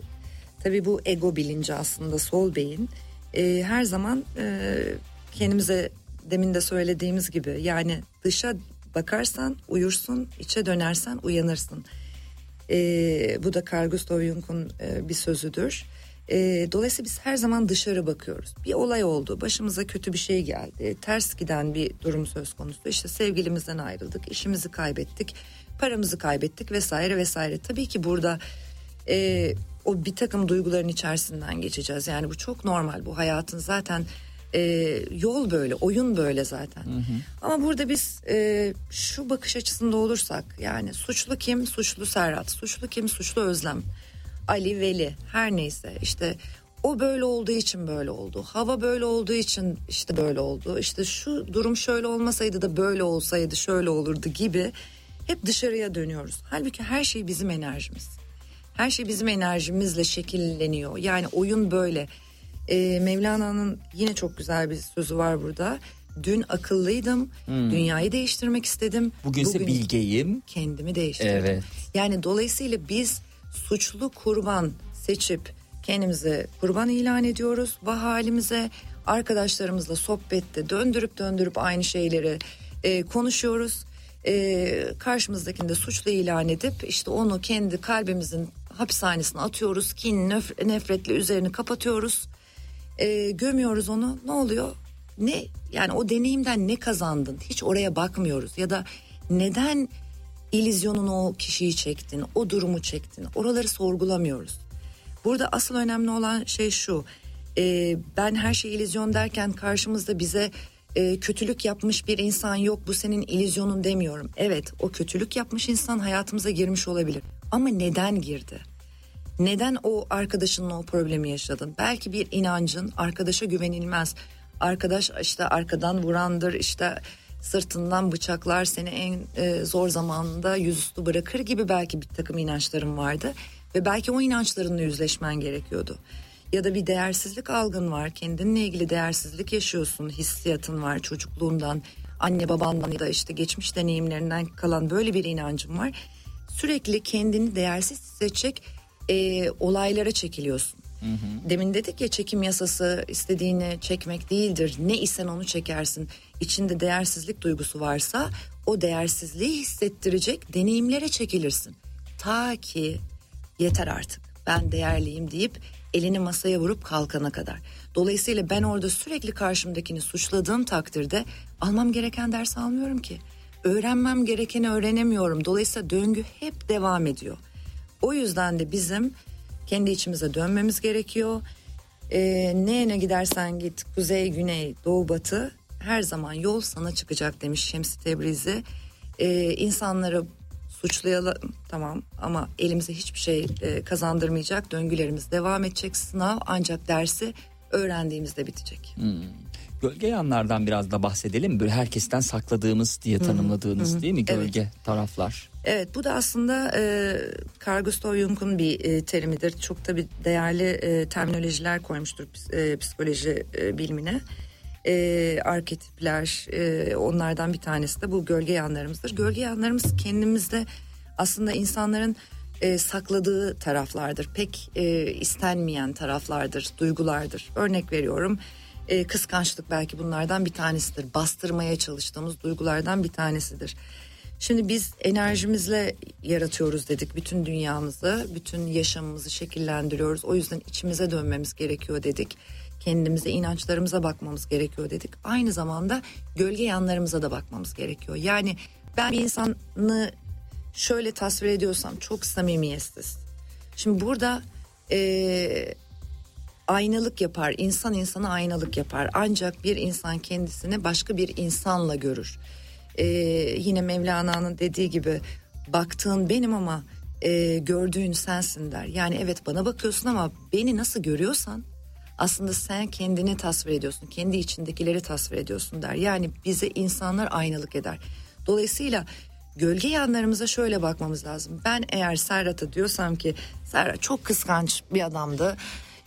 tabii bu ego bilinci aslında sol beyin e, her zaman e, kendimize demin de söylediğimiz gibi yani dışa bakarsan uyursun içe dönersen uyanırsın. E, bu da Carl Gustav Jung'un e, bir sözüdür. E, dolayısıyla biz her zaman dışarı bakıyoruz. Bir olay oldu, başımıza kötü bir şey geldi, ters giden bir durum söz konusu. İşte sevgilimizden ayrıldık, işimizi kaybettik, paramızı kaybettik vesaire vesaire. Tabii ki burada e, o bir takım duyguların içerisinden geçeceğiz. Yani bu çok normal, bu hayatın zaten e, yol böyle, oyun böyle zaten. Ama burada biz e, şu bakış açısında olursak yani suçlu kim? Suçlu Serhat, suçlu kim? Suçlu Özlem. Ali, Veli her neyse işte o böyle olduğu için böyle oldu. Hava böyle olduğu için işte böyle oldu. İşte şu durum şöyle olmasaydı da böyle olsaydı şöyle olurdu gibi hep dışarıya dönüyoruz. Halbuki her şey bizim enerjimiz. Her şey bizim enerjimizle şekilleniyor. Yani oyun böyle. Ee, Mevlana'nın yine çok güzel bir sözü var burada. Dün akıllıydım, dünyayı değiştirmek istedim. Bugünse Bugün bilgeyim. kendimi değiştirdim. Evet. Yani dolayısıyla biz suçlu kurban seçip kendimize kurban ilan ediyoruz. Bu halimize arkadaşlarımızla sohbette döndürüp döndürüp aynı şeyleri e, konuşuyoruz. E, karşımızdakini de suçlu ilan edip işte onu kendi kalbimizin hapishanesine atıyoruz. Kin, nöf- nefretle üzerini kapatıyoruz. E, gömüyoruz onu. Ne oluyor? Ne yani o deneyimden ne kazandın? Hiç oraya bakmıyoruz ya da neden ilizyonun o kişiyi çektin, o durumu çektin. Oraları sorgulamıyoruz. Burada asıl önemli olan şey şu. e, ben her şey ilizyon derken karşımızda bize e, kötülük yapmış bir insan yok bu senin ilizyonun demiyorum. Evet o kötülük yapmış insan hayatımıza girmiş olabilir. Ama neden girdi? Neden o arkadaşınla o problemi yaşadın? Belki bir inancın arkadaşa güvenilmez. Arkadaş işte arkadan vurandır işte sırtından bıçaklar seni en e, zor zamanında yüzüstü bırakır gibi belki bir takım inançların vardı. Ve belki o inançlarınla yüzleşmen gerekiyordu. Ya da bir değersizlik algın var kendinle ilgili değersizlik yaşıyorsun hissiyatın var çocukluğundan anne babandan ya da işte geçmiş deneyimlerinden kalan böyle bir inancın var. Sürekli kendini değersiz hissedecek e, olaylara çekiliyorsun. Demin dedik ya çekim yasası istediğini çekmek değildir. Ne isen onu çekersin. İçinde değersizlik duygusu varsa o değersizliği hissettirecek deneyimlere çekilirsin. Ta ki yeter artık ben değerliyim deyip elini masaya vurup kalkana kadar. Dolayısıyla ben orada sürekli karşımdakini suçladığım takdirde almam gereken ders almıyorum ki. Öğrenmem gerekeni öğrenemiyorum. Dolayısıyla döngü hep devam ediyor. O yüzden de bizim kendi içimize dönmemiz gerekiyor. Ee, neye gidersen git kuzey, güney, doğu, batı her zaman yol sana çıkacak demiş Şemsi Tebrizi. Ee, insanları suçlayalım tamam ama elimize hiçbir şey e, kazandırmayacak döngülerimiz devam edecek sınav ancak dersi öğrendiğimizde bitecek. Gölge yanlardan biraz da bahsedelim. Böyle herkesten sakladığımız diye tanımladığınız değil mi gölge taraflar? Evet bu da aslında e, Carl Gustav Jung'un bir e, terimidir. Çok tabi değerli e, terminolojiler koymuştur e, psikoloji e, bilimine. E, arketipler e, onlardan bir tanesi de bu gölge yanlarımızdır. Gölge yanlarımız kendimizde aslında insanların e, sakladığı taraflardır. Pek e, istenmeyen taraflardır, duygulardır. Örnek veriyorum. E, kıskançlık belki bunlardan bir tanesidir. Bastırmaya çalıştığımız duygulardan bir tanesidir. Şimdi biz enerjimizle yaratıyoruz dedik bütün dünyamızı, bütün yaşamımızı şekillendiriyoruz. O yüzden içimize dönmemiz gerekiyor dedik. Kendimize, inançlarımıza bakmamız gerekiyor dedik. Aynı zamanda gölge yanlarımıza da bakmamız gerekiyor. Yani ben bir insanı şöyle tasvir ediyorsam çok samimiyetsiz. Şimdi burada eee aynalık yapar. İnsan insana aynalık yapar. Ancak bir insan kendisini başka bir insanla görür. Ee, yine Mevlana'nın dediği gibi baktığın benim ama e, gördüğün sensin der. Yani evet bana bakıyorsun ama beni nasıl görüyorsan aslında sen kendini tasvir ediyorsun. Kendi içindekileri tasvir ediyorsun der. Yani bize insanlar aynalık eder. Dolayısıyla gölge yanlarımıza şöyle bakmamız lazım. Ben eğer Serhat'a diyorsam ki Serhat çok kıskanç bir adamdı.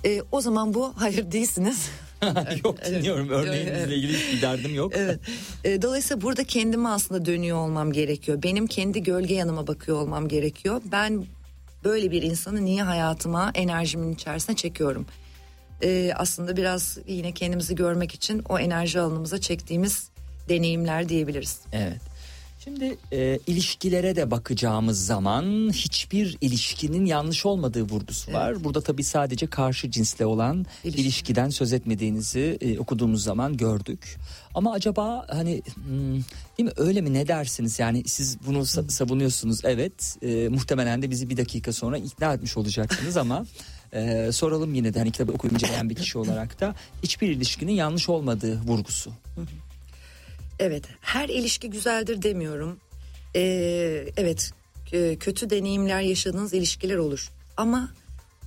E, o zaman bu hayır değilsiniz. yok dinliyorum örneğinizle ilgili hiçbir derdim yok. Evet. E, dolayısıyla burada kendime aslında dönüyor olmam gerekiyor. Benim kendi gölge yanıma bakıyor olmam gerekiyor. Ben böyle bir insanı niye hayatıma enerjimin içerisine çekiyorum? E, aslında biraz yine kendimizi görmek için o enerji alanımıza çektiğimiz deneyimler diyebiliriz. Evet. Şimdi e, ilişkilere de bakacağımız zaman hiçbir ilişkinin yanlış olmadığı vurgusu var. Burada tabii sadece karşı cinsle olan İlişki. ilişkiden söz etmediğinizi e, okuduğumuz zaman gördük. Ama acaba hani hmm, değil mi öyle mi ne dersiniz yani siz bunu sa- savunuyorsunuz evet e, muhtemelen de bizi bir dakika sonra ikna etmiş olacaksınız ama e, soralım yine de hani kitabı okuyunca bir kişi olarak da hiçbir ilişkinin yanlış olmadığı vurgusu. Evet, her ilişki güzeldir demiyorum. Ee, evet, kötü deneyimler yaşadığınız ilişkiler olur. Ama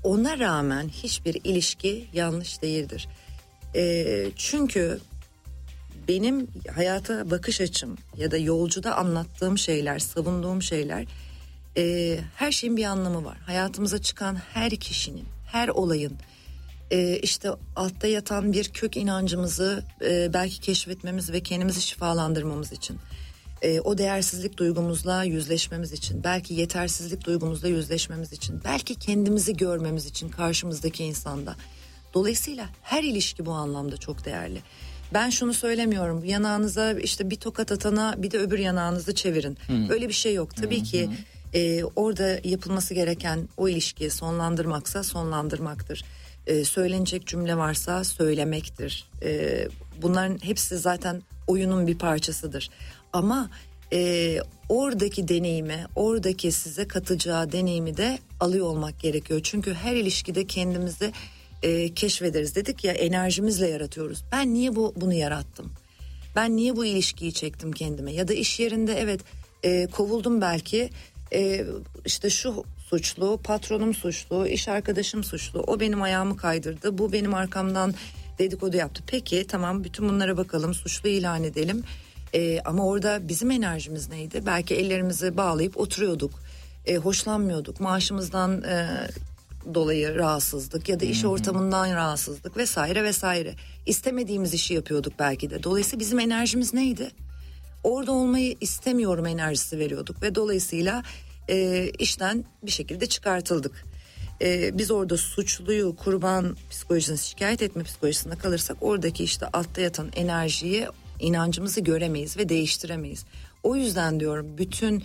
ona rağmen hiçbir ilişki yanlış değildir. Ee, çünkü benim hayata bakış açım ya da yolcuda anlattığım şeyler, savunduğum şeyler e, her şeyin bir anlamı var. Hayatımıza çıkan her kişinin, her olayın e, işte altta yatan bir kök inancımızı e, belki keşfetmemiz ve kendimizi şifalandırmamız için. E, o değersizlik duygumuzla yüzleşmemiz için, belki yetersizlik duygumuzla yüzleşmemiz için, belki kendimizi görmemiz için karşımızdaki insanda. Dolayısıyla her ilişki bu anlamda çok değerli. Ben şunu söylemiyorum yanağınıza işte bir tokat atana bir de öbür yanağınızı çevirin. Öyle bir şey yok. Tabii ki e, orada yapılması gereken o ilişkiyi sonlandırmaksa sonlandırmaktır. E, söylenecek cümle varsa söylemektir. E, bunların hepsi zaten oyunun bir parçasıdır. Ama e, oradaki deneyimi, oradaki size katacağı deneyimi de alıyor olmak gerekiyor. Çünkü her ilişkide kendimizi e, keşfederiz. Dedik ya enerjimizle yaratıyoruz. Ben niye bu bunu yarattım? Ben niye bu ilişkiyi çektim kendime? Ya da iş yerinde evet e, kovuldum belki. E, işte şu suçlu, patronum suçlu, iş arkadaşım suçlu. O benim ayağımı kaydırdı. Bu benim arkamdan dedikodu yaptı. Peki tamam bütün bunlara bakalım suçlu ilan edelim. E, ama orada bizim enerjimiz neydi? Belki ellerimizi bağlayıp oturuyorduk. E, hoşlanmıyorduk. Maaşımızdan e, dolayı rahatsızlık ya da iş ortamından rahatsızlık vesaire vesaire. İstemediğimiz işi yapıyorduk belki de. Dolayısıyla bizim enerjimiz neydi? Orada olmayı istemiyorum enerjisi veriyorduk ve dolayısıyla e, işten bir şekilde çıkartıldık. E, biz orada suçluyu kurban psikolojisine şikayet etme psikolojisine kalırsak oradaki işte altta yatan enerjiyi inancımızı göremeyiz ve değiştiremeyiz. O yüzden diyorum bütün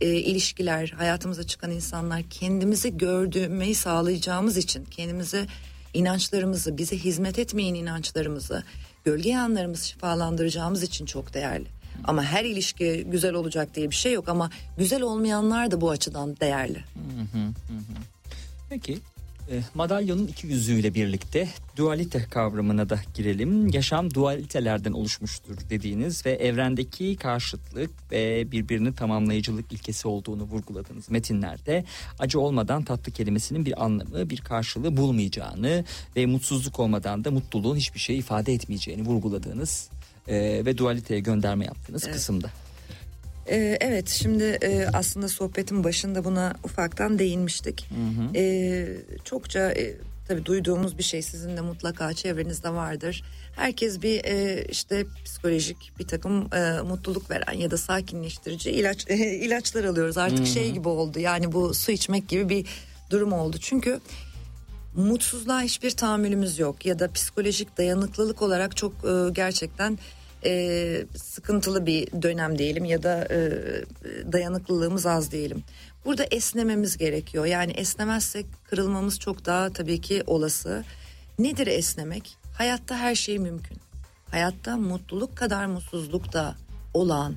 e, ilişkiler hayatımıza çıkan insanlar kendimizi gördüğümü sağlayacağımız için kendimizi inançlarımızı bize hizmet etmeyen inançlarımızı gölge yanlarımızı şifalandıracağımız için çok değerli. Ama her ilişki güzel olacak diye bir şey yok ama güzel olmayanlar da bu açıdan değerli. Peki e, madalyonun iki yüzüyle birlikte dualite kavramına da girelim. Yaşam dualitelerden oluşmuştur dediğiniz ve evrendeki karşıtlık ve birbirini tamamlayıcılık ilkesi olduğunu vurguladığınız metinlerde acı olmadan tatlı kelimesinin bir anlamı, bir karşılığı bulmayacağını ve mutsuzluk olmadan da mutluluğun hiçbir şey ifade etmeyeceğini vurguladığınız e, ve dualiteye gönderme yaptığınız kısımda. Ee, evet şimdi e, aslında sohbetin başında buna ufaktan değinmiştik. Ee, çokça e, tabii duyduğumuz bir şey sizin de mutlaka çevrenizde vardır. Herkes bir e, işte psikolojik bir takım e, mutluluk veren ya da sakinleştirici ilaç ilaçlar alıyoruz. Artık şey gibi oldu yani bu su içmek gibi bir durum oldu. Çünkü mutsuzluğa hiçbir tahammülümüz yok ya da psikolojik dayanıklılık olarak çok e, gerçekten e, sıkıntılı bir dönem diyelim ya da e, dayanıklılığımız az diyelim. Burada esnememiz gerekiyor. Yani esnemezsek kırılmamız çok daha tabii ki olası. Nedir esnemek? Hayatta her şey mümkün. Hayatta mutluluk kadar mutsuzluk da olan,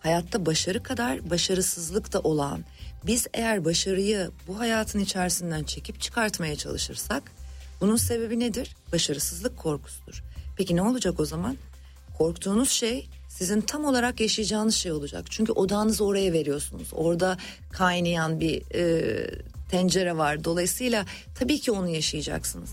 hayatta başarı kadar başarısızlık da olan. Biz eğer başarıyı bu hayatın içerisinden çekip çıkartmaya çalışırsak bunun sebebi nedir? Başarısızlık korkusudur. Peki ne olacak o zaman? Korktuğunuz şey sizin tam olarak yaşayacağınız şey olacak. Çünkü odağınızı oraya veriyorsunuz. Orada kaynayan bir e, tencere var. Dolayısıyla tabii ki onu yaşayacaksınız.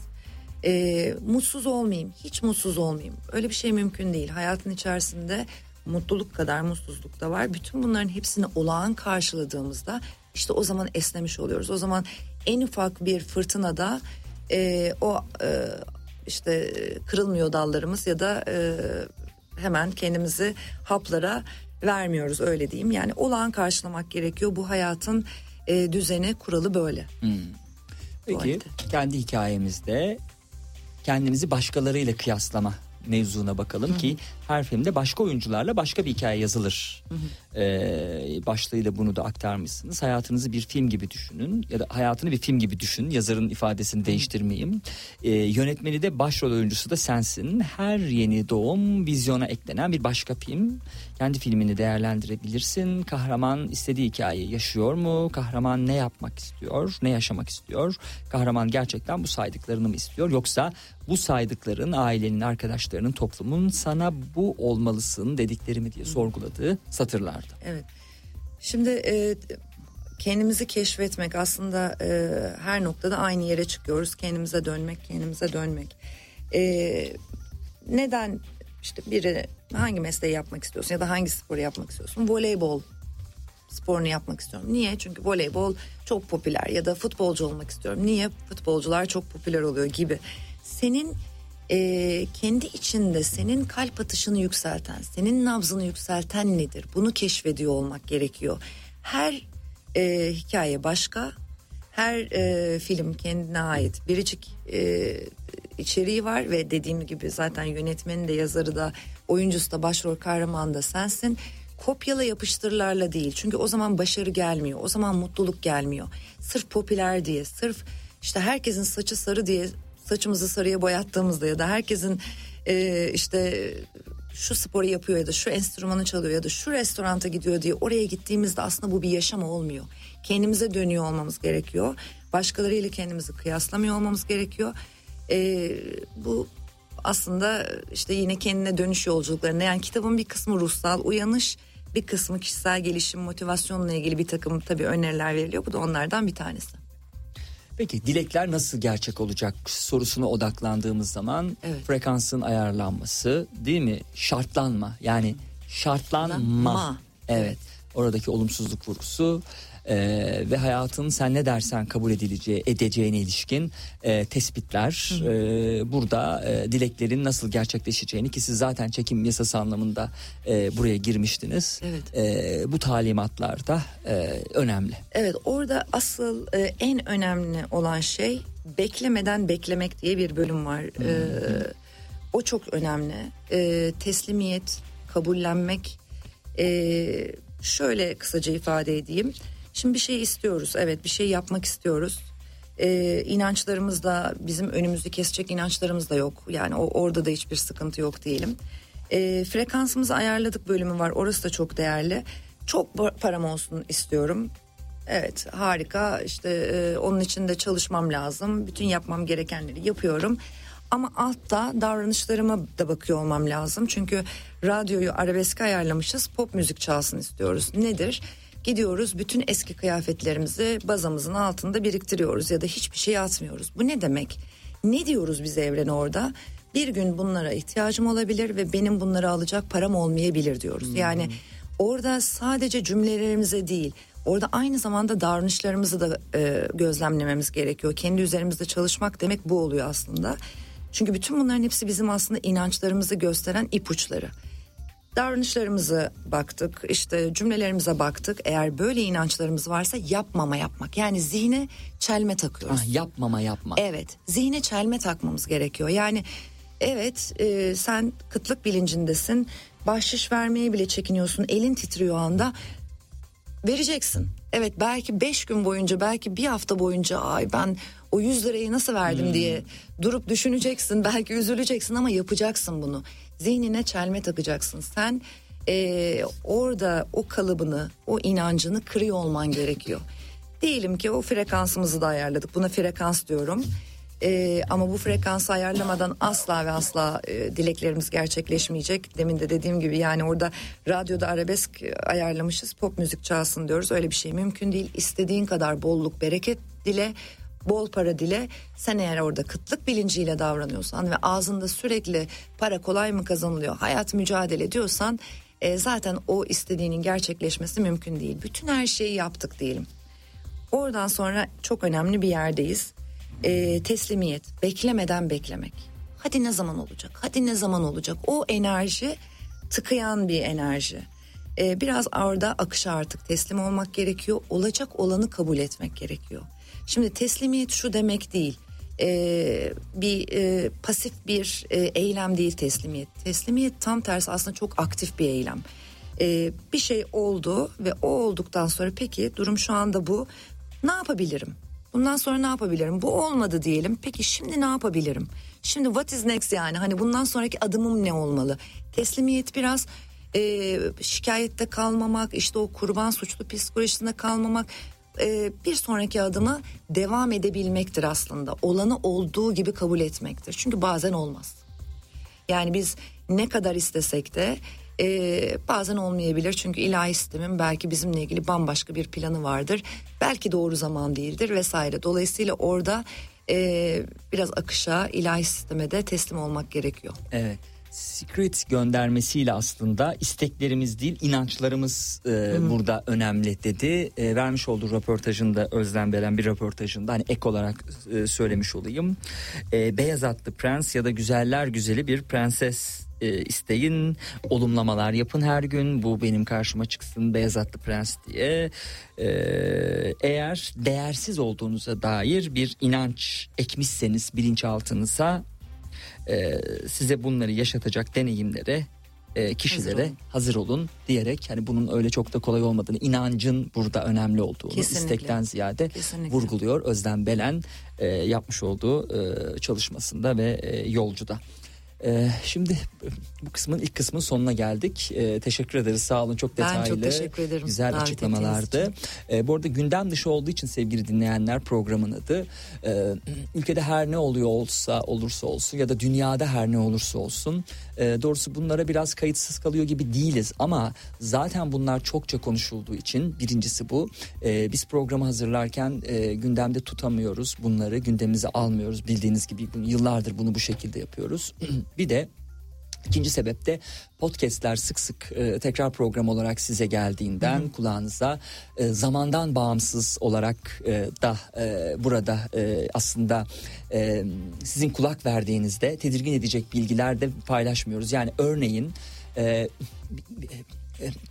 E, mutsuz olmayayım, hiç mutsuz olmayayım. Öyle bir şey mümkün değil. Hayatın içerisinde mutluluk kadar mutsuzluk da var. Bütün bunların hepsini olağan karşıladığımızda işte o zaman esnemiş oluyoruz. O zaman en ufak bir fırtınada e, o e, işte kırılmıyor dallarımız ya da e, hemen kendimizi haplara vermiyoruz öyle diyeyim. Yani olağan karşılamak gerekiyor. Bu hayatın e, düzeni kuralı böyle. Peki halde. kendi hikayemizde kendimizi başkalarıyla kıyaslama mevzuna bakalım ki her filmde başka oyuncularla başka bir hikaye yazılır. Ee, başlığıyla bunu da aktarmışsınız. Hayatınızı bir film gibi düşünün ya da hayatını bir film gibi düşün. Yazarın ifadesini değiştirmeyeyim. Ee, yönetmeni de başrol oyuncusu da sensin. Her yeni doğum vizyona eklenen bir başka film. Kendi filmini değerlendirebilirsin. Kahraman istediği hikayeyi yaşıyor mu? Kahraman ne yapmak istiyor? Ne yaşamak istiyor? Kahraman gerçekten bu saydıklarını mı istiyor? Yoksa bu saydıkların ailenin, arkadaşlarının, toplumun sana bu olmalısın dedikleri mi diye sorguladığı satırlardı. Evet. Şimdi e, kendimizi keşfetmek aslında e, her noktada aynı yere çıkıyoruz. Kendimize dönmek, kendimize dönmek. E, neden işte biri hangi mesleği yapmak istiyorsun ya da hangi sporu yapmak istiyorsun? Voleybol sporunu yapmak istiyorum. Niye? Çünkü voleybol çok popüler ya da futbolcu olmak istiyorum. Niye? Futbolcular çok popüler oluyor gibi. Senin e, kendi içinde senin kalp atışını yükselten, senin nabzını yükselten nedir? Bunu keşfediyor olmak gerekiyor. Her e, hikaye başka, her e, film kendine ait biricik e, içeriği var ve dediğim gibi zaten yönetmeni de yazarı da oyuncusu da başrol kahraman da sensin. Kopyala yapıştırlarla değil çünkü o zaman başarı gelmiyor o zaman mutluluk gelmiyor. Sırf popüler diye sırf işte herkesin saçı sarı diye saçımızı sarıya boyattığımızda ya da herkesin e, işte şu sporu yapıyor ya da şu enstrümanı çalıyor ya da şu restoranta gidiyor diye oraya gittiğimizde aslında bu bir yaşam olmuyor. Kendimize dönüyor olmamız gerekiyor. Başkalarıyla kendimizi kıyaslamıyor olmamız gerekiyor. E, bu aslında işte yine kendine dönüş yolculuklarında yani kitabın bir kısmı ruhsal uyanış bir kısmı kişisel gelişim motivasyonla ilgili bir takım tabii öneriler veriliyor. Bu da onlardan bir tanesi. Peki dilekler nasıl gerçek olacak sorusuna odaklandığımız zaman Evet. frekansın ayarlanması değil mi? Şartlanma yani şartlanma. Ma. Evet oradaki olumsuzluk vurgusu e, ve hayatın sen ne dersen kabul edileceği edeceğine ilişkin e, tespitler e, burada e, dileklerin nasıl gerçekleşeceğini ki siz zaten çekim yasası anlamında e, buraya girmiştiniz. Evet. E, bu talimatlar da e, önemli. Evet orada asıl e, en önemli olan şey beklemeden beklemek diye bir bölüm var. E, o çok önemli. E, teslimiyet, kabullenmek. E, şöyle kısaca ifade edeyim. Şimdi bir şey istiyoruz. Evet bir şey yapmak istiyoruz. E, inançlarımız da bizim önümüzü kesecek inançlarımız da yok. Yani o orada da hiçbir sıkıntı yok diyelim. E, frekansımızı ayarladık bölümü var. Orası da çok değerli. Çok pa- param olsun istiyorum. Evet harika işte e, onun için de çalışmam lazım. Bütün yapmam gerekenleri yapıyorum. Ama altta davranışlarıma da bakıyor olmam lazım. Çünkü radyoyu arabeske ayarlamışız pop müzik çalsın istiyoruz. Nedir? Gidiyoruz bütün eski kıyafetlerimizi bazamızın altında biriktiriyoruz ya da hiçbir şey atmıyoruz. Bu ne demek? Ne diyoruz biz evrene orada? Bir gün bunlara ihtiyacım olabilir ve benim bunları alacak param olmayabilir diyoruz. Yani orada sadece cümlelerimize değil orada aynı zamanda davranışlarımızı da e, gözlemlememiz gerekiyor. Kendi üzerimizde çalışmak demek bu oluyor aslında. Çünkü bütün bunların hepsi bizim aslında inançlarımızı gösteren ipuçları. Davranışlarımızı baktık, işte cümlelerimize baktık. Eğer böyle inançlarımız varsa yapmama yapmak. Yani zihne çelme takıyoruz. Ah, yapmama yapma. Evet zihne çelme takmamız gerekiyor. Yani evet e, sen kıtlık bilincindesin. Bahşiş vermeye bile çekiniyorsun. Elin titriyor anda. Vereceksin. Evet belki beş gün boyunca belki bir hafta boyunca ay ben o yüz lirayı nasıl verdim diye durup düşüneceksin. Belki üzüleceksin ama yapacaksın bunu. Zihnine çelme takacaksın. Sen e, orada o kalıbını o inancını kırıyor olman gerekiyor. Diyelim ki o frekansımızı da ayarladık. Buna frekans diyorum. Ee, ama bu frekansı ayarlamadan asla ve asla e, dileklerimiz gerçekleşmeyecek. Demin de dediğim gibi yani orada radyoda arabesk e, ayarlamışız pop müzik çalsın diyoruz. Öyle bir şey mümkün değil. İstediğin kadar bolluk bereket dile bol para dile sen eğer orada kıtlık bilinciyle davranıyorsan ve ağzında sürekli para kolay mı kazanılıyor hayat mücadele diyorsan e, zaten o istediğinin gerçekleşmesi mümkün değil. Bütün her şeyi yaptık diyelim. Oradan sonra çok önemli bir yerdeyiz. E, teslimiyet, beklemeden beklemek. Hadi ne zaman olacak? Hadi ne zaman olacak? O enerji tıkayan bir enerji. E, biraz orada akışa artık teslim olmak gerekiyor. Olacak olanı kabul etmek gerekiyor. Şimdi teslimiyet şu demek değil. E, bir e, pasif bir e, eylem değil teslimiyet. Teslimiyet tam tersi aslında çok aktif bir eylem. E, bir şey oldu ve o olduktan sonra peki durum şu anda bu. Ne yapabilirim? Bundan sonra ne yapabilirim? Bu olmadı diyelim. Peki şimdi ne yapabilirim? Şimdi what is next yani? Hani bundan sonraki adımım ne olmalı? Teslimiyet biraz e, şikayette kalmamak, işte o kurban suçlu psikolojisinde kalmamak, e, bir sonraki adımı devam edebilmektir aslında. Olanı olduğu gibi kabul etmektir. Çünkü bazen olmaz. Yani biz ne kadar istesek de e, bazen olmayabilir. Çünkü ilahi sistemin belki bizimle ilgili bambaşka bir planı vardır. Belki doğru zaman değildir vesaire. Dolayısıyla orada e, biraz akışa, ilahi sisteme de teslim olmak gerekiyor. Evet. Secret göndermesiyle aslında isteklerimiz değil inançlarımız e, burada önemli dedi. E, vermiş olduğu röportajında Özlem veren bir röportajında hani ek olarak e, söylemiş olayım. E, beyaz atlı prens ya da güzeller güzeli bir prenses e, isteyin olumlamalar yapın her gün bu benim karşıma çıksın beyaz atlı prens diye E, eğer değersiz olduğunuza dair bir inanç ekmişseniz bilinçaltınıza e, size bunları yaşatacak deneyimlere e, kişilere Hazır hazır olun. olun. diyerek hani bunun öyle çok da kolay olmadığını inancın burada önemli olduğunu Kesinlikle. istekten ziyade Kesinlikle. vurguluyor Özlem Belen e, yapmış olduğu e, çalışmasında ve e, yolcuda. E, şimdi bu kısmın ilk kısmın sonuna geldik. E, teşekkür ederiz. Sağ olun. Çok Ben detaylı. çok teşekkür ederim Güzel davet açıklamalardı. ettiğiniz E, bu arada gündem dışı olduğu için sevgili dinleyenler programın adı. E, ülkede her ne oluyor olsa olursa olsun ya da dünyada her ne olursa olsun. E, doğrusu bunlara biraz kayıtsız kalıyor gibi değiliz ama zaten bunlar çokça konuşulduğu için birincisi bu. E, biz programı hazırlarken e, gündemde tutamıyoruz bunları gündemimize almıyoruz bildiğiniz gibi yıllardır bunu bu şekilde yapıyoruz. bir de İkinci sebep de podcastler sık sık e, tekrar program olarak size geldiğinden kulağınıza e, zamandan bağımsız olarak e, da e, burada e, aslında e, sizin kulak verdiğinizde tedirgin edecek bilgiler de paylaşmıyoruz. Yani örneğin e,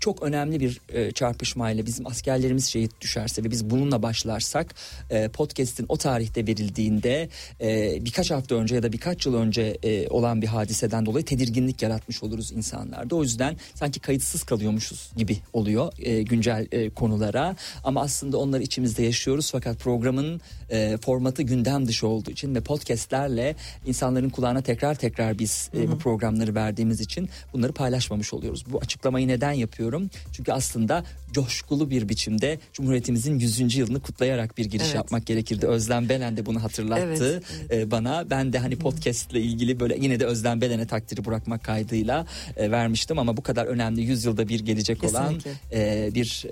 çok önemli bir e, çarpışmayla bizim askerlerimiz şehit düşerse ve biz bununla başlarsak e, podcast'in o tarihte verildiğinde e, birkaç hafta önce ya da birkaç yıl önce e, olan bir hadiseden dolayı tedirginlik yaratmış oluruz insanlarda. O yüzden sanki kayıtsız kalıyormuşuz gibi oluyor e, güncel e, konulara ama aslında onları içimizde yaşıyoruz fakat programın e, formatı gündem dışı olduğu için ve podcastlerle insanların kulağına tekrar tekrar biz e, bu programları verdiğimiz için bunları paylaşmamış oluyoruz. Bu açıklamayı neden yapıyorum? Çünkü aslında coşkulu bir biçimde Cumhuriyetimizin 100. yılını kutlayarak bir giriş Evet. yapmak gerekirdi. Özlem Belen de bunu hatırlattı Evet, e, bana. Ben de hani podcast ile ilgili böyle yine de Özlem Belen'e takdiri bırakmak kaydıyla e, vermiştim ama bu kadar önemli 100 yılda bir gelecek olan Kesinlikle. e, bir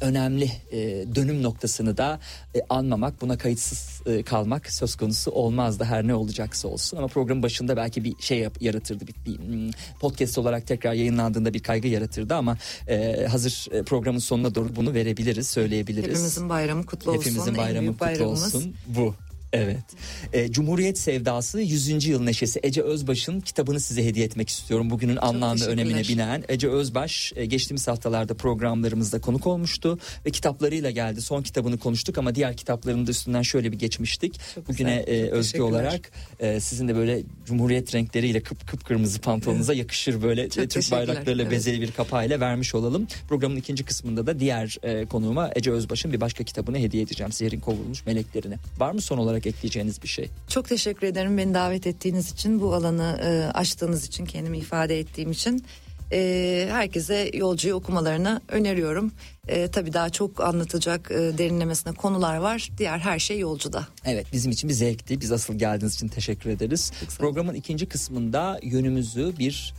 önemli e, dönüm noktasını da e, anmamak buna kayıtsız e, kalmak söz konusu olmazdı her ne olacaksa olsun ama programın başında belki bir şey yap- yaratırdı bir, bir, hmm, podcast olarak tekrar yayınlandığında bir kaygı yaratırdı ama e, hazır e, programın sonuna doğru bunu verebiliriz söyleyebiliriz. Hepimizin bayramı kutlu olsun. Hepimizin bayramı kutlu olsun. Bu. Evet. E, Cumhuriyet Sevdası 100. Yıl Neşesi Ece Özbaş'ın kitabını size hediye etmek istiyorum. Bugünün anlam ve önemine binen Ece Özbaş e, geçtiğimiz haftalarda programlarımızda konuk olmuştu ve kitaplarıyla geldi. Son kitabını konuştuk ama diğer kitaplarının da üstünden şöyle bir geçmiştik. Çok Bugüne güzel, e, çok özgü olarak e, sizin de böyle Cumhuriyet renkleriyle kıp kıpkırmızı pantolonunuza yakışır böyle Çok e, Türk teşekkürler, bayraklarıyla evet. bezeli bir kapağıyla vermiş olalım. Programın ikinci kısmında da diğer e, konuğuma Ece Özbaş'ın bir başka kitabını hediye edeceğim. Zehrin kovulmuş meleklerine. Var mı son olarak ekleyeceğiniz bir şey? Çok teşekkür ederim beni davet ettiğiniz için, bu alanı e, açtığınız için, kendimi ifade ettiğim için. E, herkese yolcuyu okumalarını öneriyorum. E, tabii daha çok anlatacak e, derinlemesine konular var. Diğer her şey yolcuda. Evet bizim için bir zevkti. Biz asıl geldiğiniz için teşekkür ederiz. Programın ikinci kısmında yönümüzü bir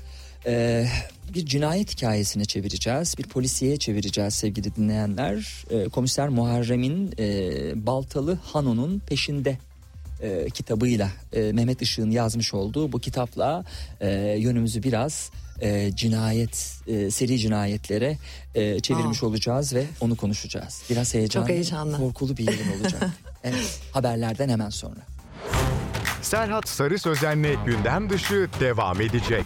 e, bir cinayet hikayesine çevireceğiz. Bir polisiye çevireceğiz sevgili dinleyenler. E, Komiser Muharrem'in e, Baltalı Hano'nun peşinde e, kitabıyla e, Mehmet Işık'ın yazmış olduğu bu kitapla e, yönümüzü biraz e, cinayet e, seri cinayetlere e, çevirmiş olacağız ve onu konuşacağız. Biraz heyecanlı, heyecanlı. korkulu bir yayın olacak. evet, haberlerden hemen sonra. Serhat Sarı Sözen'le gündem dışı devam edecek.